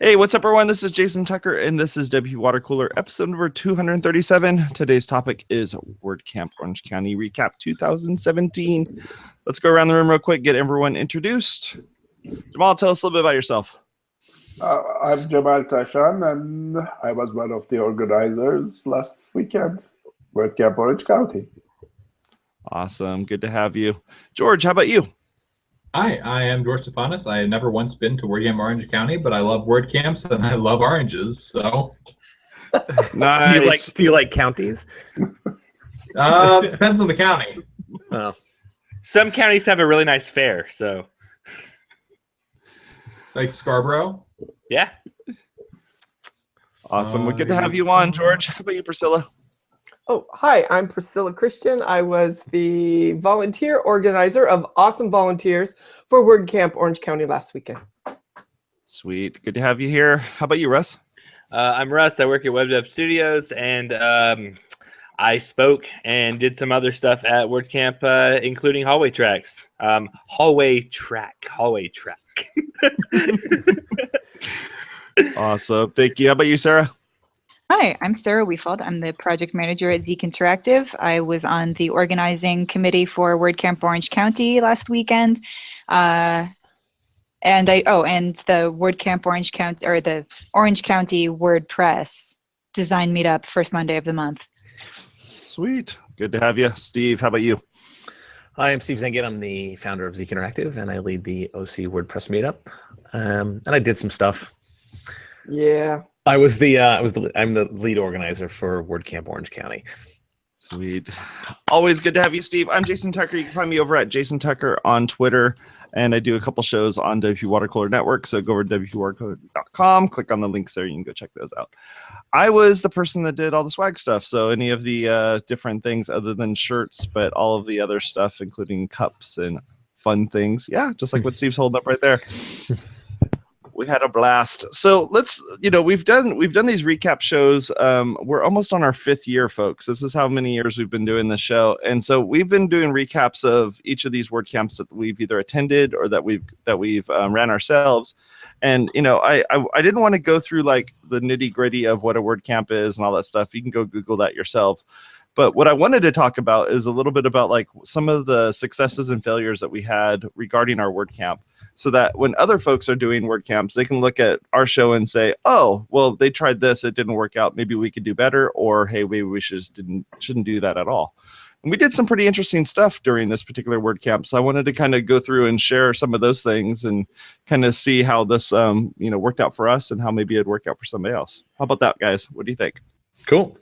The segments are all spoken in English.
Hey, what's up, everyone? This is Jason Tucker, and this is WP Water Cooler, episode number 237. Today's topic is WordCamp Orange County Recap 2017. Let's go around the room real quick, get everyone introduced. Jamal, tell us a little bit about yourself. Uh, I'm Jamal Tashan, and I was one of the organizers last weekend, WordCamp Orange County. Awesome. Good to have you. George, how about you? Hi, I am George Stephanis. I have never once been to WordCamp Orange County, but I love WordCamps and I love oranges. So, Nice. Do you like do you like counties? uh, depends on the county. Oh. Some counties have a really nice fair, so Like Scarborough. yeah. awesome. Well, Uh, good to have you on, George. How about you, Priscilla? Oh, hi, I'm Priscilla Christian. I was the volunteer organizer of Awesome Volunteers for WordCamp Orange County last weekend. Sweet. Good to have you here. How about you, Russ? Uh, I'm Russ. I work at WebDev Studios, and um, I spoke and did some other stuff at WordCamp, uh, including hallway tracks. Um, hallway track, hallway track. Awesome. Thank you. How about you, Sarah? Hi, I'm Sarah Wefald. I'm the project manager at Zeek Interactive. I was on the organizing committee for WordCamp Orange County last weekend. Uh, and I, oh, and the WordCamp Orange County, or the Orange County WordPress design meetup first Monday of the month. Sweet. Good to have you. Steve, how about you? Hi, I'm Steve Zehngut. I'm the founder of Zeek Interactive, and I lead the OC WordPress meetup. Um, and I did some stuff. Yeah. I was the uh, I was the I'm the lead organizer for WordCamp Orange County. Sweet. Always good to have you, Steve. I'm Jason Tucker. You can find me over at Jason Tucker on Twitter. And I do a couple shows on WP Watercooler Network. So go over to WPWatercooler.com, click on the links there. You can go check those out. I was the person that did all the swag stuff. So any of the uh, different things other than shirts, but all of the other stuff, including cups and fun things. Yeah, just like what Steve's holding up right there. We had a blast. So let's you know we've done we've done these recap shows. Um, we're almost on our fifth year folks. This is how many years we've been doing this show. And so we've been doing recaps of each of these word camps that we've either attended or that we've that we've um, ran ourselves. And you know I, I i didn't want to go through like the nitty gritty of what a word camp is and all that stuff. You can go google that yourselves but what I wanted to talk about is a little bit about like some of the successes and failures that we had regarding our WordCamp so that when other folks are doing WordCamps, they can look at our show and say, "Oh, well, they tried this, it didn't work out. Maybe we could do better," or "Hey, maybe we should didn't shouldn't do that at all." And we did some pretty interesting stuff during this particular WordCamp, so I wanted to kind of go through and share some of those things and kind of see how this, um, you know, worked out for us and how maybe it'd work out for somebody else. How about that, guys? What do you think? Cool.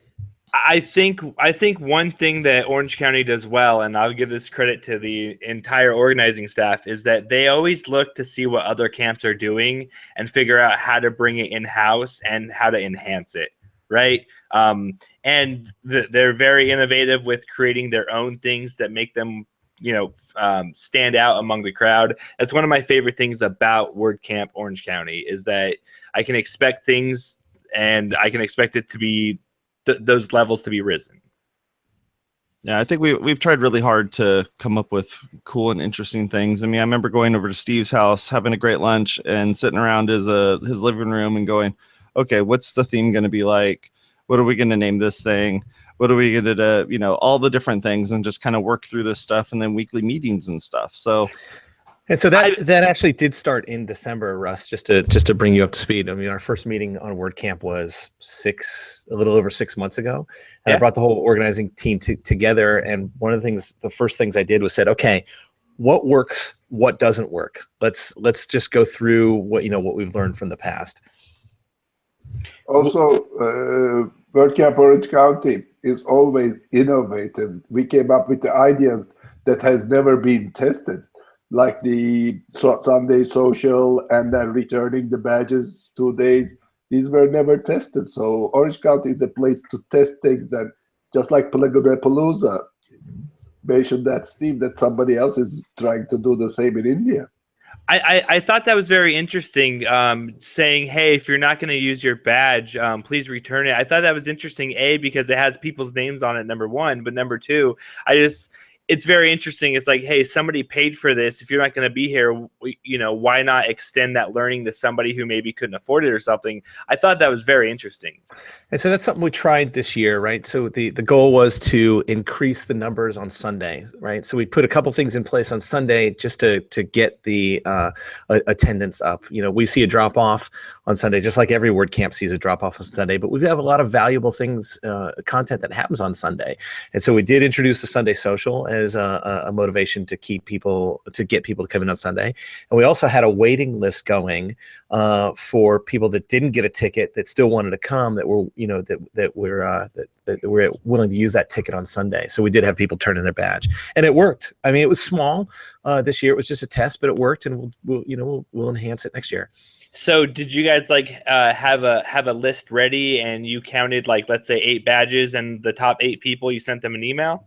I think I think one thing that Orange County does well, and I'll give this credit to the entire organizing staff, is that they always look to see what other camps are doing and figure out how to bring it in house and how to enhance it. Right, um, and th- they're very innovative with creating their own things that make them, you know, um, stand out among the crowd. That's one of my favorite things about WordCamp Orange County is that I can expect things and I can expect it to be th- those levels to be risen. Yeah, I think we we've tried really hard to come up with cool and interesting things. I mean, I remember going over to Steve's house, having a great lunch, and sitting around his uh his living room and going, "Okay, what's the theme going to be like? What are we going to name this thing? What are we going to do? You know, all the different things, and just kind of work through this stuff, and then weekly meetings and stuff." So And so that that actually did start in December, Russ. Just to just to bring you up to speed. I mean, our first meeting on WordCamp was six, a little over six months ago, and Yeah. I brought the whole organizing team to, together. And one of the things, the first things I did was said, okay, what works, what doesn't work. Let's let's just go through what you know what we've learned from the past. Also, uh, WordCamp Orange County is always innovative. We came up with the ideas that has never been tested, like the Sunday social and then returning the badges two days. These were never tested. So Orange County is a place to test things, and just like Palooza, mentioned that Steve that somebody else is trying to do the same in India. I, I, I thought that was very interesting. Um, saying, "Hey, if you're not going to use your badge, um, please return it." I thought that was interesting. A because it has people's names on it. Number one, but number two, I just it's very interesting. It's like, hey, somebody paid for this. If you're not going to be here, you know, why not extend that learning to somebody who maybe couldn't afford it or something? I thought that was very interesting. And so that's something we tried this year, right? So the the goal was to increase the numbers on Sunday, right? So we put a couple things in place on Sunday just to to get the uh, attendance up. You know, we see a drop off on Sunday, just like every WordCamp sees a drop off on Sunday. But we have a lot of valuable things, uh, content that happens on Sunday, and so we did introduce the Sunday social as a, a motivation to keep people to get people to come in on Sunday, and we also had a waiting list going uh, for people that didn't get a ticket that still wanted to come that were you know that that were uh, that, that were willing to use that ticket on Sunday. So we did have people turn in their badge, and it worked. I mean, it was small uh, this year; it was just a test, but it worked, and we'll, we'll you know we'll, we'll enhance it next year. So, did you guys like uh, have a have a list ready, and you counted like let's say eight badges, and the top eight people you sent them an email?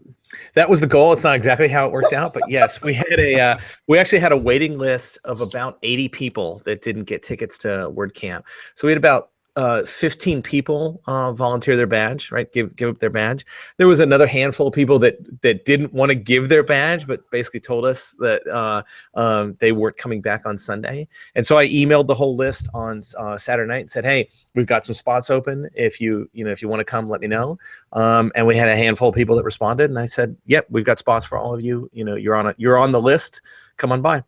That was the goal. It's not exactly how it worked out, but yes, we had a uh, we actually had a waiting list of about 80 people that didn't get tickets to WordCamp. So we had about uh, 15 people uh, volunteer their badge, right? Give give up their badge. There was another handful of people that that didn't want to give their badge, but basically told us that uh, um, they weren't coming back on Sunday. And so I emailed the whole list on uh, Saturday night and said, "Hey, we've got some spots open. If you you know if you want to come, let me know." Um, and we had a handful of people that responded, and I said, "Yep, we've got spots for all of you. You know, you're on a you're on the list. Come on by."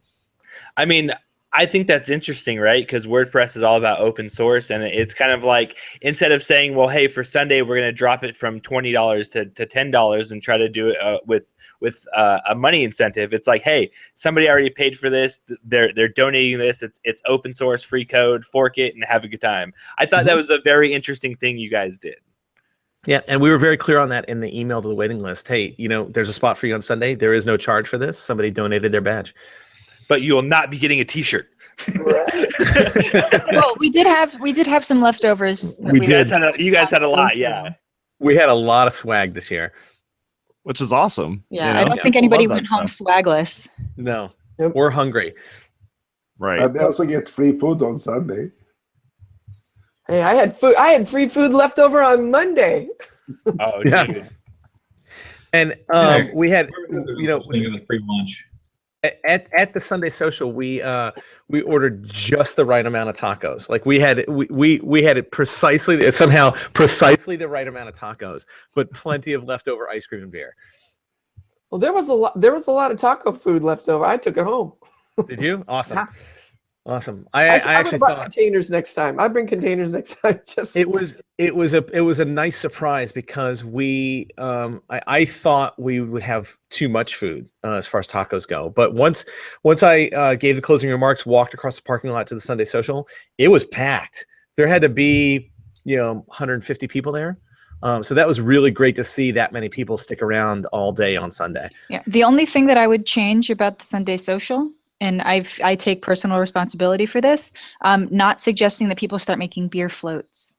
I mean, I think that's interesting, right? Because WordPress is all about open source, and it's kind of like instead of saying, "Well, hey, for Sunday we're going to drop it from twenty dollars to, to ten dollars and try to do it uh, with with uh, a money incentive," it's like, "Hey, somebody already paid for this. They're they're donating this. It's it's open source, free code. Fork it and have a good time." I thought that was a very interesting thing you guys did. Yeah, and we were very clear on that in the email to the waiting list. Hey, you know, there's a spot for you on Sunday. There is no charge for this. Somebody donated their badge. But you will not be getting a T-shirt. well, we did have we did have some leftovers. that We You did. guys had a, you guys had a lot, yeah. We had a lot of swag this year. which is awesome. you Yeah, I don't think anybody love that went home stuff. swagless. No, Yep. we're hungry. Right. And they also get free food on Sunday. Hey, I had food. I had free food left over on Monday. Oh, Yeah. dude. And um, Yeah. we had, you know, the free lunch. At at the Sunday social, we uh we ordered just the right amount of tacos. Like we had we we, we had it precisely somehow precisely the right amount of tacos, but plenty of leftover ice cream and beer. Well, there was a lot. There was a lot of taco food left over. I took it home. Did you? Awesome. Yeah. Awesome. I, I, I, I actually thought containers next time. I bring containers next time. Just it was it was a it was a nice surprise because we um I, I thought we would have too much food uh, as far as tacos go but once once i uh, gave the closing remarks walked across the parking lot to the sunday social it was packed there had to be you know 150 people there um, so that was really great to see that many people stick around all day on sunday Yeah. The only thing that I would change about the Sunday social, and I've I take personal responsibility for this, um, not suggesting that people start making beer floats.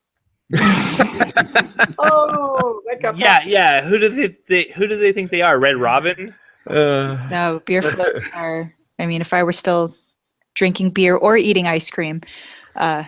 oh, that got Yeah, yeah. Who do they, they who do they think they are? Red Robin? uh, No, beer floats are. I mean, if I were still drinking beer or eating ice cream, uh,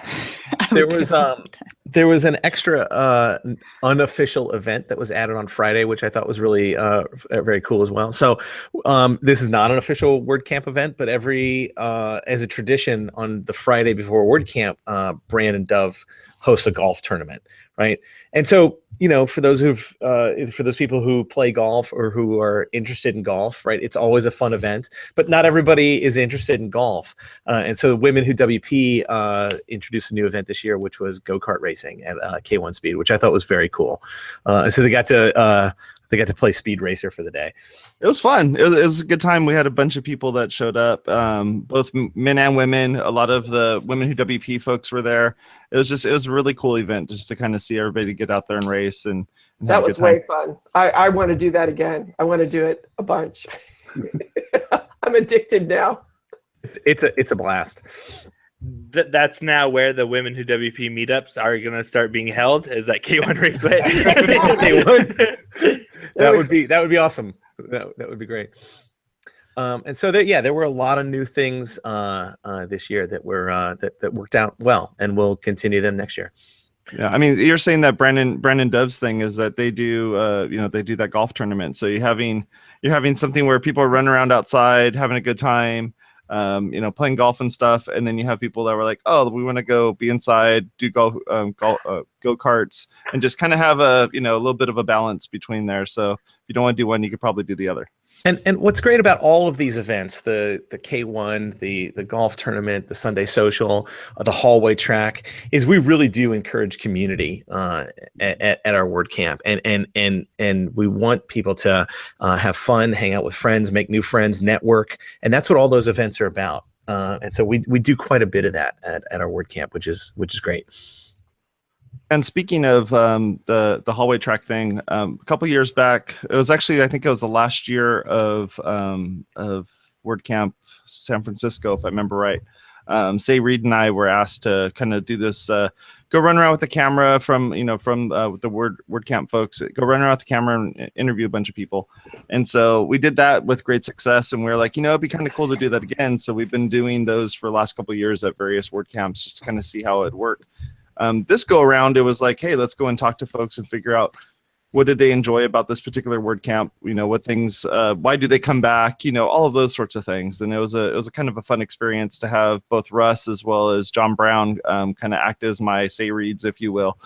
there was okay um with that. There was an extra uh unofficial event that was added on friday which i thought was really uh very cool as well. So um this is not an official wordcamp event but every uh as a tradition on the friday before wordcamp uh Brandon Dove hosts a golf tournament right? And so you know for those who've uh for those people who play golf or who are interested in golf right it's always a fun event but not everybody is interested in golf uh, and so the women who WP uh, introduced a new event this year, which was go kart racing at uh, K1 Speed, which I thought was very cool. Uh, so they got to uh, they got to play Speed Racer for the day. It was fun. It was, it was a good time. We had a bunch of people that showed up, um, both men and women. A lot of the women who WP folks were there. It was just it was a really cool event just to kind of see everybody get out there and race and, and That was way fun. I, I want to do that again. I want to do it a bunch. I'm addicted now. It's a it's a blast. Th- that's now where the women who WP meetups are going to start being held. Is that K1 Raceway? They would. That would be that would be awesome. That that would be great. Um, and so that yeah, there were a lot of new things uh, uh, this year that were uh, that that worked out well, and we'll continue them next year. Yeah, I mean, you're saying that Brandon Brandon Dove's thing is that they do, uh, you know, they do that golf tournament. So you're having you're having something where people are running around outside, having a good time, um, you know, playing golf and stuff, and then you have people that were like, oh, we want to go be inside, do golf, um, uh, go karts, and just kind of have a you know a little bit of a balance between there. So if you don't want to do one, you could probably do the other. And and what's great about all of these events, the the K1, the the golf tournament, the Sunday social, uh, the hallway track, is we really do encourage community uh, at, at our WordCamp, and and and and we want people to uh, have fun, hang out with friends, make new friends, network, and that's what all those events are about. Uh, and so we we do quite a bit of that at, at our WordCamp, which is which is great. And speaking of um, the the hallway track thing, um, a couple years back, it was actually I think it was the last year of um, of WordCamp San Francisco, if I remember right. Um, Sé Reed and I were asked to kind of do this, uh, go run around with the camera from you know from uh, the Word WordCamp folks, go run around with the camera and interview a bunch of people. And so we did that with great success, and we are like, you know, it'd be kind of cool to do that again. So we've been doing those for the last couple years at various WordCamps just to kind of see how it worked. Um, this go around, it was like, hey, let's go and talk to folks and figure out what did they enjoy about this particular WordCamp. You know, what things, uh, why do they come back? You know, all of those sorts of things. And it was a it was a kind of a fun experience to have both Russ as well as John Brown um, kind of act as my Sé Reeds, if you will,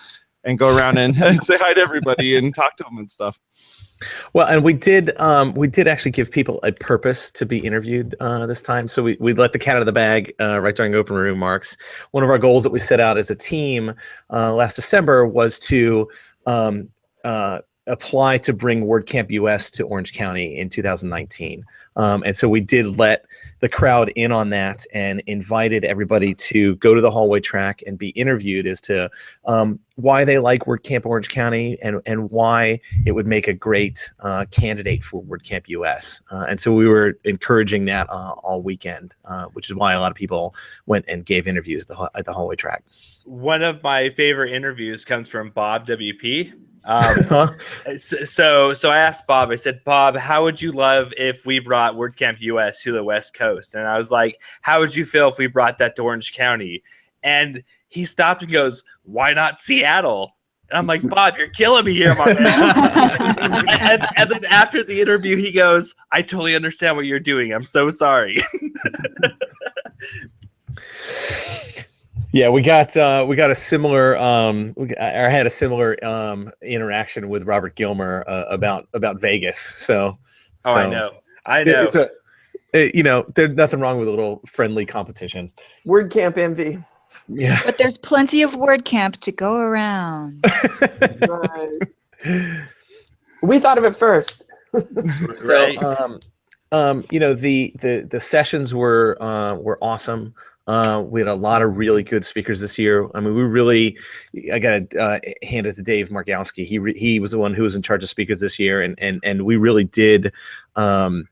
and go around and, and say hi to everybody and talk to them and stuff. Well, and we did um, we did actually give people a purpose to be interviewed uh, this time. So we, we let the cat out of the bag uh, right during open remarks. One of our goals that we set out as a team uh, last December was to um, uh, apply to bring WordCamp US to Orange County in 2019. Um, and so we did let the crowd in on that and invited everybody to go to the hallway track and be interviewed as to um, why they like WordCamp Orange County and, and why it would make a great uh, candidate for WordCamp US. Uh, and so we were encouraging that uh, all weekend, uh, which is why a lot of people went and gave interviews at the, at the hallway track. One of my favorite interviews comes from Bob WP um, so, so I asked Bob. I said, Bob, how would you love if we brought WordCamp US to the West Coast? And I was like, how would you feel if we brought that to Orange County? And he stopped and goes, Why not Seattle? And I'm like, Bob, you're killing me here, my man. and, and, then after the interview, he goes, I totally understand what you're doing. I'm so sorry. Yeah, we got uh, we got a similar um, we, I had a similar um, interaction with Robert Gillmer uh, about about Vegas. So, oh, so, I know, I know. So, you know, there's nothing wrong with a little friendly competition. WordCamp envy. Yeah, but there's plenty of WordCamp to go around. right. We thought of it first. so, um, um, you know, the the the sessions were uh, were awesome. Uh, we had a lot of really good speakers this year. I mean, we really, I got to uh, hand it to Dave Margowski. He re, he was the one who was in charge of speakers this year, and and and we really did um,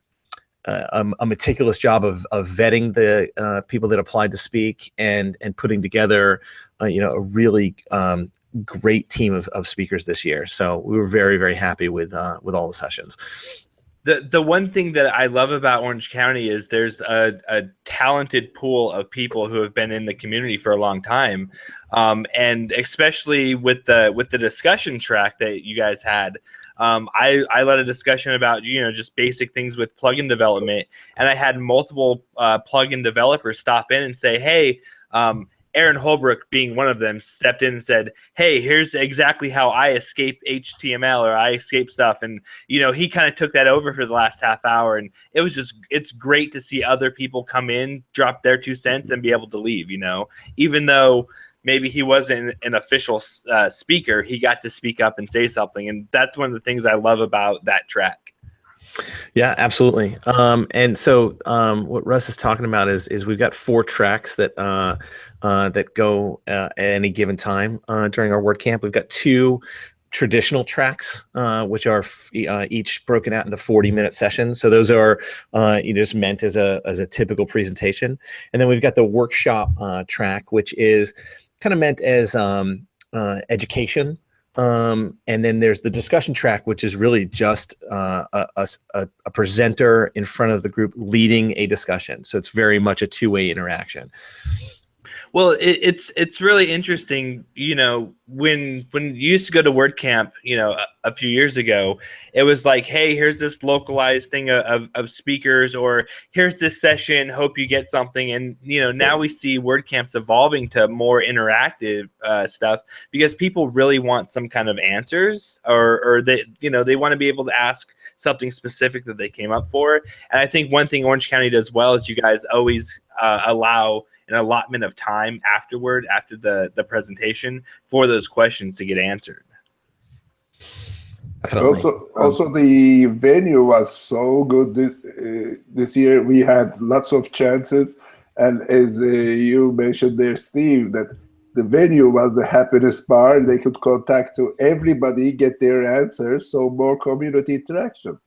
a, a, meticulous job of of vetting the uh, people that applied to speak and and putting together, uh, you know, a really um, great team of, of speakers this year. So we were very very happy with uh, with all the sessions the the one thing that I love about Orange County is there's a, a talented pool of people who have been in the community for a long time, um, and especially with the with the discussion track that you guys had. Um, I, I led a discussion about you know just basic things with plugin development, and I had multiple uh, plugin developers stop in and say, "Hey, um, Aaron Holbrook being one of them stepped in and said, "Hey, here's exactly how I escape HTML or I escape stuff." And you know, he kind of took that over for the last half hour, and it was just it's great to see other people come in, drop their two cents, and be able to leave. You know, even though maybe he wasn't an official uh, speaker, he got to speak up and say something, and that's one of the things I love about that track. Yeah, absolutely. Um, and so um, what Russ is talking about is is we've got four tracks that uh, uh, that go uh, at any given time uh, during our WordCamp. We've got two traditional tracks, uh, which are f- uh, each broken out into 40 minute sessions. So those are uh, you know, just meant as a as a typical presentation. And then we've got the workshop uh, track, which is kind of meant as um, uh, education. Um, and then there's the discussion track, which is really just uh, a, a, a presenter in front of the group leading a discussion. So it's very much a two way interaction. Well, it, it's it's really interesting. You know, when when you used to go to WordCamp, you know, a, a few years ago, it was like, hey, here's this localized thing of, of, of speakers, or here's this session. Hope you get something. And you know, now we see WordCamps evolving to more interactive uh, stuff because people really want some kind of answers, or or they you know they want to be able to ask something specific that they came up for. And I think one thing Orange County does well is you guys always uh, allow an allotment of time afterward, after the the presentation, for those questions to get answered. Definitely. Also, also the venue was so good this uh, this year. We had lots of chances, and as uh, you mentioned there, Steve, that the venue was the happiness bar. They could contact to everybody, get their answers, so more community interaction.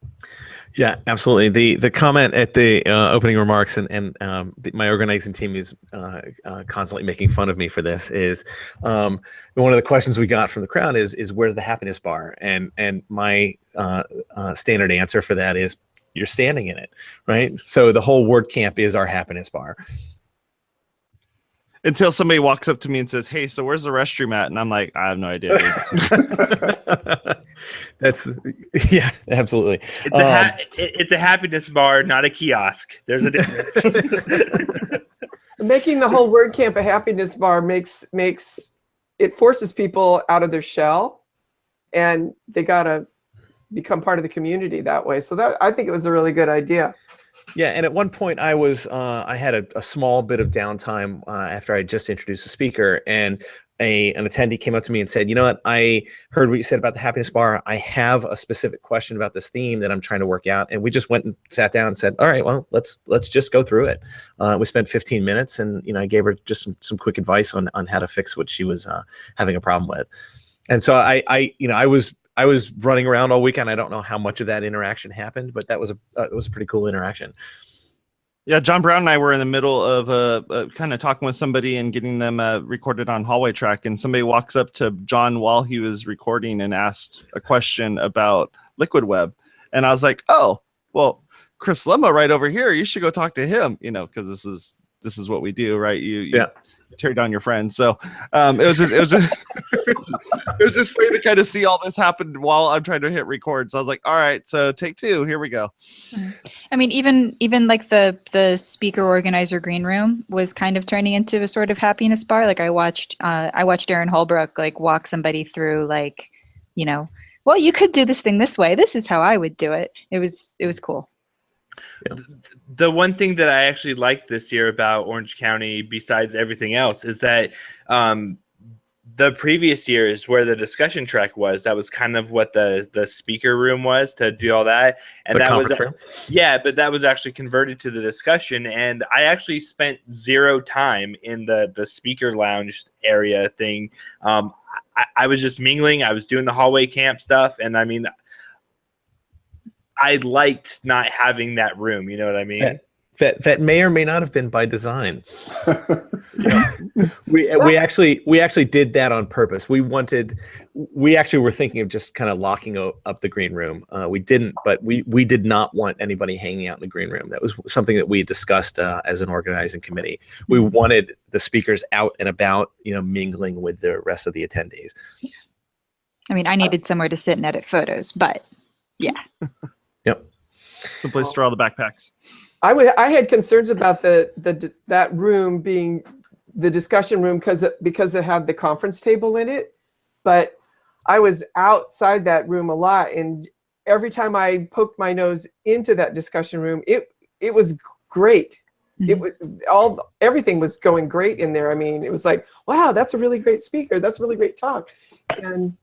Yeah, absolutely. The the comment at the uh, opening remarks, and and um, the, my organizing team is uh, uh, constantly making fun of me for this. Is um, one of the questions we got from the crowd is is where's the happiness bar? And and my uh, uh, standard answer for that is you're standing in it, right? So the whole WordCamp is our happiness bar. Until somebody walks up to me and says, "Hey, so where's the restroom at?" And I'm like, "I have no idea." That's yeah, absolutely. It's a ha- um, it's a happiness bar, not a kiosk. There's a difference. Making the whole WordCamp a happiness bar makes makes it forces people out of their shell, and they gotta become part of the community that way. So that I think it was a really good idea. Yeah, and at one point I was uh, I had a, a small bit of downtime uh, after I just introduced the speaker, and a an attendee came up to me and said, "You know what? I heard what you said about the happiness bar. I have a specific question about this theme that I'm trying to work out." And we just went and sat down and said, "All right, well, let's let's just go through it." Uh, we spent 15 minutes, and you know, I gave her just some some quick advice on on how to fix what she was uh, having a problem with. And so I I you know I was I was running around all weekend. I don't know how much of that interaction happened, but that was a uh, it was a pretty cool interaction. Yeah, John Brown and I were in the middle of uh, uh, kind of talking with somebody and getting them uh, recorded on hallway track, and somebody walks up to John while he was recording and asked a question about Liquid Web, and I was like, "Oh, well, Chris Lema right over here. You should go talk to him." You know, because this is this is what we do, right? You, you Yeah. tear down your friends. So um, it was just it was just it was just funny to kind of see all this happen while I'm trying to hit record. So I was like, "All right, so take two. Here we go." I mean, even even like the the speaker organizer green room was kind of turning into a sort of happiness bar. Like I watched uh, I watched Aaron Holbrook like walk somebody through like, you know, well you could do this thing this way. This is how I would do it. It was it was cool. The one thing that I actually liked this year about Orange County, besides everything else, is that um, the previous years where the discussion track was, that was kind of what the the speaker room was to do all that, and the that was room. yeah, but that was actually converted to the discussion, and I actually spent zero time in the the speaker lounge area thing. Um, I, I was just mingling. I was doing the hallway camp stuff, and I mean, I liked not having that room. You know what I mean? Yeah. that that may or may not have been by design. we we actually we actually did that on purpose. We wanted we actually were thinking of just kind of locking o- up the green room. Uh, we didn't, but we we did not want anybody hanging out in the green room. That was something that we discussed uh, as an organizing committee. We wanted the speakers out and about, you know, mingling with the rest of the attendees. I mean, I needed somewhere to sit and edit photos, but yeah. Someplace to draw the backpacks. I wa- I had concerns about the the that room being the discussion room because it, because it had the conference table in it, but I was outside that room a lot, and every time I poked my nose into that discussion room, it it was great. It Mhm. was all everything was going great in there. I mean, it was like, wow, that's a really great speaker. That's a really great talk, and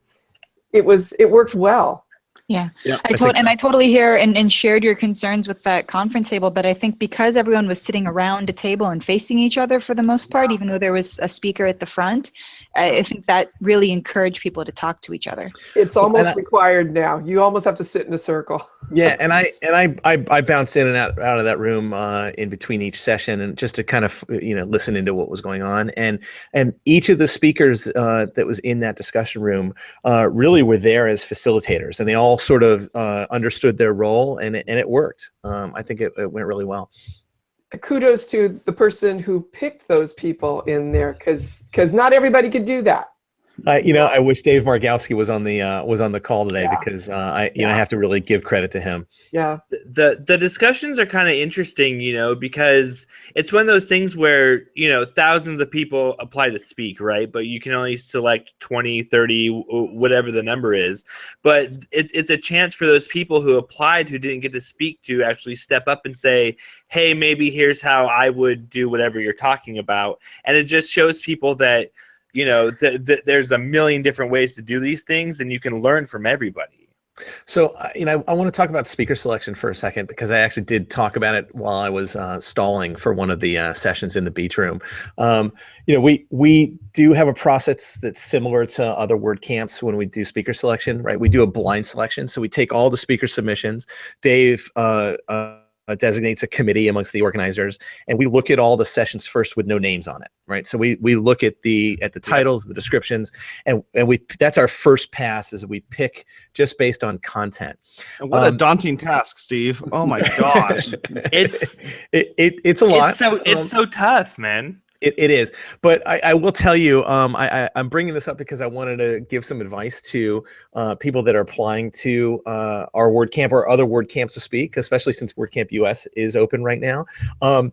it was it worked well. Yeah. Yeah, I told and I totally hear and, and shared your concerns with that conference table, but I think because everyone was sitting around a table and facing each other for the most part, even though there was a speaker at the front, I I think that really encouraged people to talk to each other. It's almost I- required now. You almost have to sit in a circle. yeah and i and i i, I bounce in and out, out of that room uh, in between each session and just to kind of you know listen into what was going on and and each of the speakers uh, that was in that discussion room uh, really were there as facilitators and they all sort of uh, understood their role and it, and it worked um, i think it, it went really well kudos to the person who picked those people in there because because not everybody could do that. Uh, you know, I wish Dave Margowski was on the uh, was on the call today Yeah. because uh, I you know I have to really give credit to him. Yeah. the the discussions are kind of interesting you know because it's one of those things where you know thousands of people apply to speak right but you can only select 20 30 whatever the number is but it, it's a chance for those people who applied who didn't get to speak to actually step up and say hey maybe here's how i would do whatever you're talking about and it just shows people that you know th- th- there's a million different ways to do these things and you can learn from everybody So, uh, you know, I, want to talk about speaker selection for a second because I actually did talk about it while I was uh, stalling for one of the uh, sessions in the beach room. Um, you know, we we do have a process that's similar to other word camps when we do speaker selection, right? We do a blind selection, so we take all the speaker submissions. Dave. Uh, designates a committee amongst the organizers and we look at all the sessions first with no names on it right? So we we look at the at the titles the descriptions and and we that's our first pass is we pick just based on content. And what Um, a daunting task, Steve. Oh my gosh. it's it, it it's a lot. it's so it's Um, so tough man It, it is, but I, I will tell you, um, I, I'm bringing this up because I wanted to give some advice to uh, people that are applying to uh, our WordCamp or other WordCamps to speak, especially since WordCamp US is open right now. Um,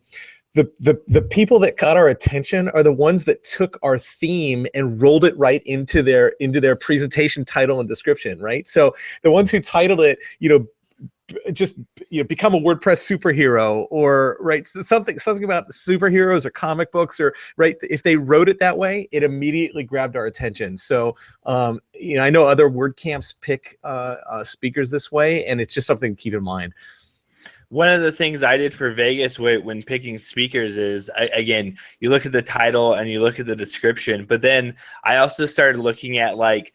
the, the the people that caught our attention are the ones that took our theme and rolled it right into their into their presentation title and description, right? So the ones who titled it, you know, just you know become a wordpress superhero or so something something about superheroes or comic books or right if they wrote it that way it immediately grabbed our attention. So um you know i know other WordCamps pick uh, uh speakers this way and it's just something to keep in mind. One of the things I did for Vegas when, when picking speakers is again, you look at the title and you look at the description, but then I also started looking at like,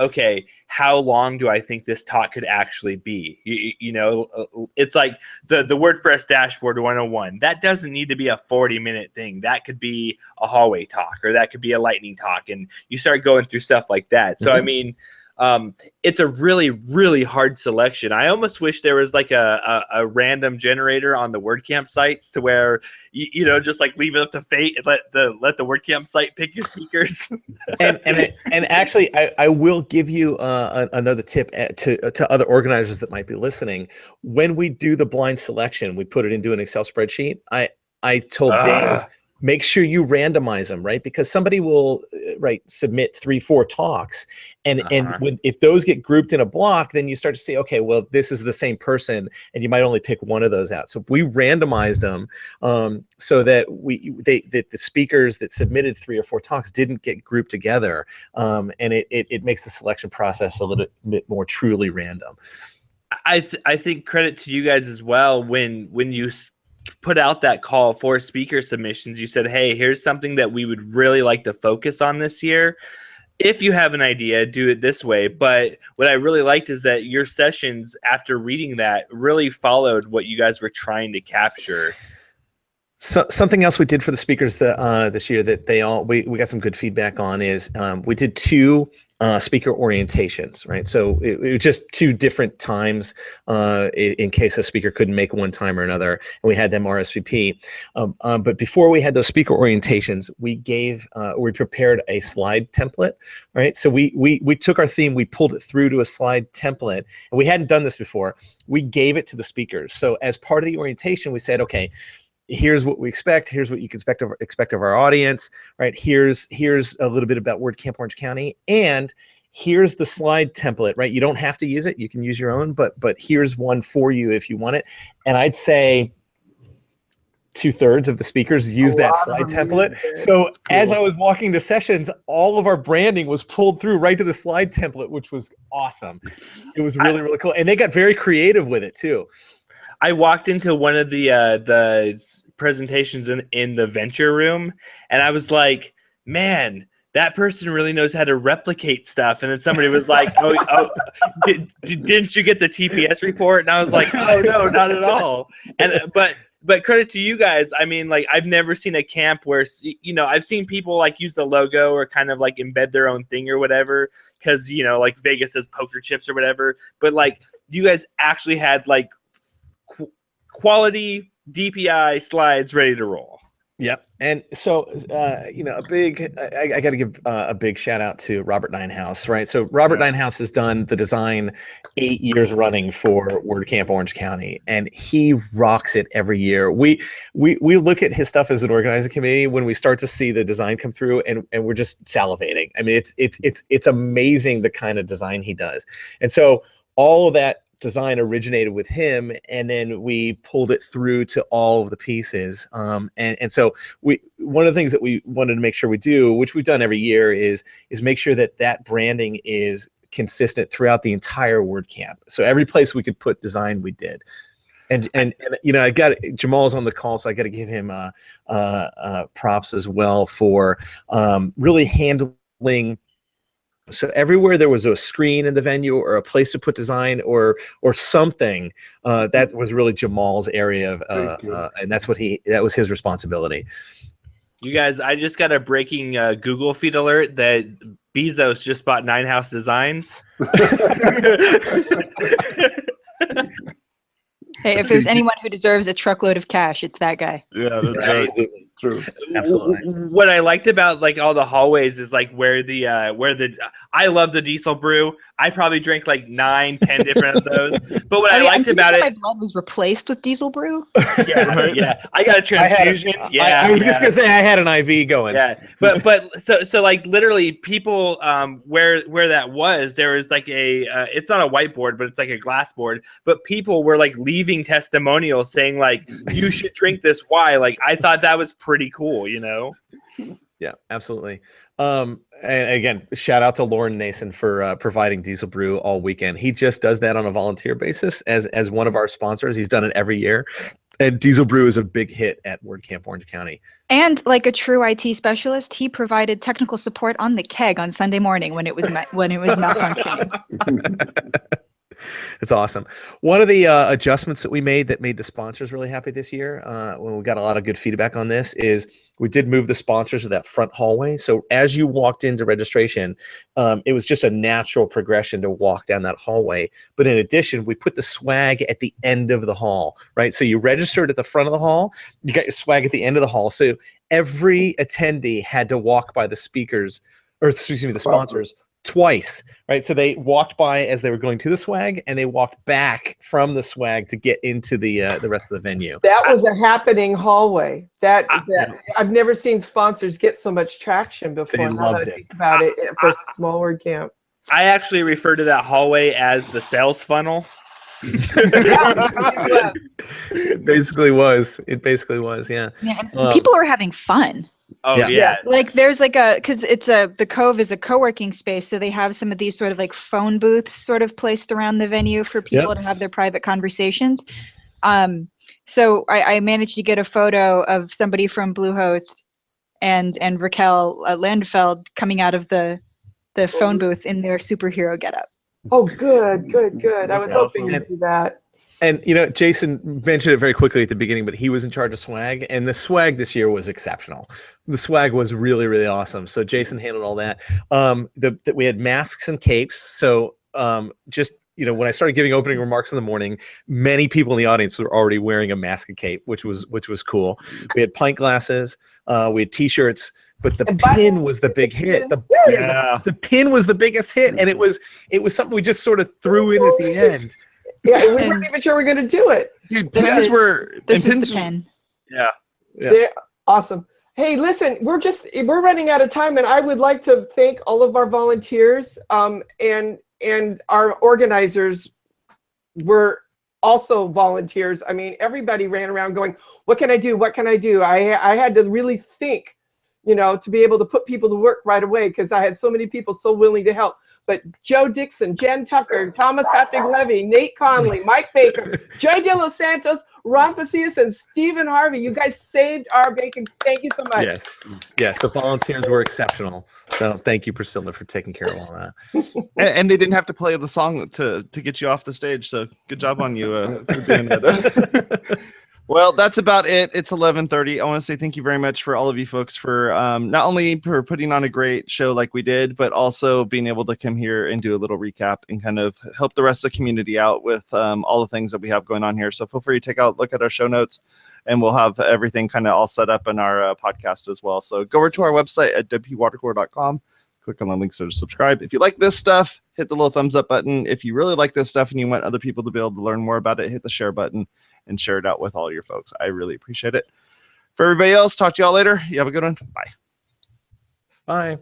okay, how long do I think this talk could actually be? You, you- know, it's like the the WordPress dashboard 101. That doesn't need to be a 40 minute thing. That could be a hallway talk or that could be a lightning talk, and you start going through stuff like that. So I Mhm. mean. Um, it's a really, really hard selection. I almost wish there was like a, a, a random generator on the WordCamp sites to where you, you know just like leave it up to fate and let the let the WordCamp site pick your speakers. and and it- and actually I, I will give you uh, another tip uh, to to other organizers that might be listening when we do the blind selection we put it into an excel spreadsheet i i told Ah. dave make sure you randomize them right? Because somebody will uh, right submit three four talks and and Uh-huh. when if those get grouped in a block then you start to say okay well this is the same person and you might only pick one of those out. So we randomized them um, so that we they that the speakers that submitted three or four talks didn't get grouped together um, and it, it it makes the selection process a little bit more truly random. I th- I think credit to you guys as well when when you put out that call for speaker submissions. You said, "Hey, here's something that we would really like to focus on this year." If you have an idea, do it this way. But what I really liked is that your sessions, after reading that, really followed what you guys were trying to capture. So, something else we did for the speakers that, uh, this year that they all we, we got some good feedback on is um, we did two uh, speaker orientations, right? So it, it was just two different times uh, in case a speaker couldn't make one time or another, and we had them RSVP. Um, uh, but before we had those speaker orientations, we gave uh, we prepared a slide template, right? So we we we took our theme, we pulled it through to a slide template, and we hadn't done this before. We gave it to the speakers. So as part of the orientation, we said, okay here's what we expect here's what you can expect of expect of our audience right? Here's here's a little bit about wordcamp orange county and here's the slide template right? You don't have to use it you can use your own but but here's one for you if you want it. And i'd say two-thirds of the speakers use that slide template. so That's as i was walking the sessions all of our branding was pulled through right to the slide template which was awesome. It was really really cool and they got very creative with it too I walked into one of the uh, the presentations in in the venture room, and I was like, "Man, that person really knows how to replicate stuff." And then somebody was like, "Oh, oh did, did, didn't you get the TPS report?" And I was like, "Oh no, not at all." And uh, but but credit to you guys. I mean, like I've never seen a camp where you know I've seen people like use the logo or kind of like embed their own thing or whatever because you know like Vegas says poker chips or whatever. But like you guys actually had like qu- quality DPI slides ready to roll. Yep. And so, uh, you know, a big, I, I got to give uh, a big shout out to Robert Ninehouse, right? So, Robert Ninehouse has done the design eight years running for WordCamp Orange County, and he rocks it every year. We we we look at his stuff as an organizing committee when we start to see the design come through, and and we're just salivating. I mean, it's it's it's it's amazing the kind of design he does, and so all of that design originated with him and then we pulled it through to all of the pieces um, and, and so we one of the things that we wanted to make sure we do which we've done every year is is make sure that that branding is consistent throughout the entire WordCamp. So every place we could put design, we did. And, and, and you know, I got Jamal's on the call, so I got to give him uh, uh, uh, props as well for um, really handling so everywhere there was a screen in the venue or a place to put design or or something uh, that was really jamal's area of uh, uh, and that's what he that was his responsibility You guys, I just got a breaking uh, Google feed alert that Bezos just bought Nine House Designs. Hey, if there's anyone who deserves a truckload of cash, it's that guy. Yeah, that's right. absolutely True. Absolutely. What I liked about like all the hallways is like where the uh where the I love the diesel brew. I probably drank like nine, ten different of those. But what I, mean, I'm liked about it, my blood was replaced with diesel brew. yeah, yeah, I got a I, had a- transfusion. I- yeah, I, was just gonna say i had an iv going yeah but but so so like literally people um where where that was there was like a uh, it's not a whiteboard but it's like a glass board but people were like leaving testimonials saying like you should drink this why like i thought that was pretty cool you know Yeah, absolutely. Um, and again, shout out to Lauren Nason for uh, providing Diesel Brew all weekend. He just does that on a volunteer basis as as one of our sponsors. He's done it every year, and Diesel Brew is a big hit at WordCamp Orange County. And like a true IT specialist, he provided technical support on the keg on Sunday morning when it was ma- when it was malfunctioning. It's awesome. One of the uh, adjustments that we made that made the sponsors really happy this year, uh, when we got a lot of good feedback on this, is we did move the sponsors to that front hallway. So as you walked into registration, um, it was just a natural progression to walk down that hallway. But in addition, we put the swag at the end of the hall, right? So you registered at the front of the hall, you got your swag at the end of the hall. So every attendee had to walk by the speakers, or excuse me, the sponsors twice, right? So they walked by as they were going to the swag, and they walked back from the swag to get into the uh, the rest of the venue. That was a happening hallway. That, I- that I've never seen sponsors get so much traction before. now that loved I it. think about it for a small word camp. i actually refer to that hallway as the sales funnel Yeah. it basically was. It basically was. Yeah. Yeah, Um, people are having fun. Oh Yeah. yeah, Like there's like a because it's a the Cove is a co-working space, so they have some of these sort of like phone booths sort of placed around the venue for people to have their private conversations. Um, so I, I managed to get a photo of somebody from Bluehost and and Raquel uh, Landefeld coming out of the the phone booth in their superhero getup. Oh, good, good, good. I was hoping Awesome. to do that. And you know, Jason mentioned it very quickly at the beginning, but he was in charge of swag, and the swag this year was exceptional. The swag was really, really awesome. So Jason handled all that. Um, the, the we had masks and capes. So um, just you know, when I started giving opening remarks in the morning, many people in the audience were already wearing a mask and cape, which was which was cool. We had pint glasses, uh, we had t-shirts, but the pin was the big hit. The, Yeah. the pin was the biggest hit, and it was it was something we just sort of threw in at the end. Yeah, we weren't even sure we are going to do it. Dude, This pins is- were This is pins. the pen. Yeah. Yeah. They're awesome. Hey, listen, we're just we're running out of time, and I would like to thank all of our volunteers um, and and our organizers were also volunteers. I mean, everybody ran around going, "What can I do? What can I do?" I I had to really think, you know, to be able to put people to work right away because I had so many people so willing to help. But Joe Dixon, Jen Tucker, Thomas Patrick Levy, Nate Conley, Mike Baker, Joy De Los Santos, Ron Pasillas, and Stephen Harvey. You guys saved our bacon. Thank you so much. Yes, yes, the volunteers were exceptional. So thank you, Priscilla, for taking care of all that. And, and they didn't have to play the song to to get you off the stage. So good job on you uh, for doing that. well, that's about it. It's eleven thirty. I want to say thank you very much for all of you folks for um, not only for putting on a great show like we did, but also being able to come here and do a little recap and kind of help the rest of the community out with um, all the things that we have going on here. So feel free to take out look at our show notes. and we'll have everything kind of all set up in our uh, podcast as well. So go over to our website at WPwatercooler.com. Click on the links to subscribe. If you like this stuff, hit the little thumbs up button. If you really like this stuff and you want other people to be able to learn more about it, hit the share button and share it out with all your folks. I really appreciate it. For everybody else, talk to y'all later. You have a good one. Bye. Bye.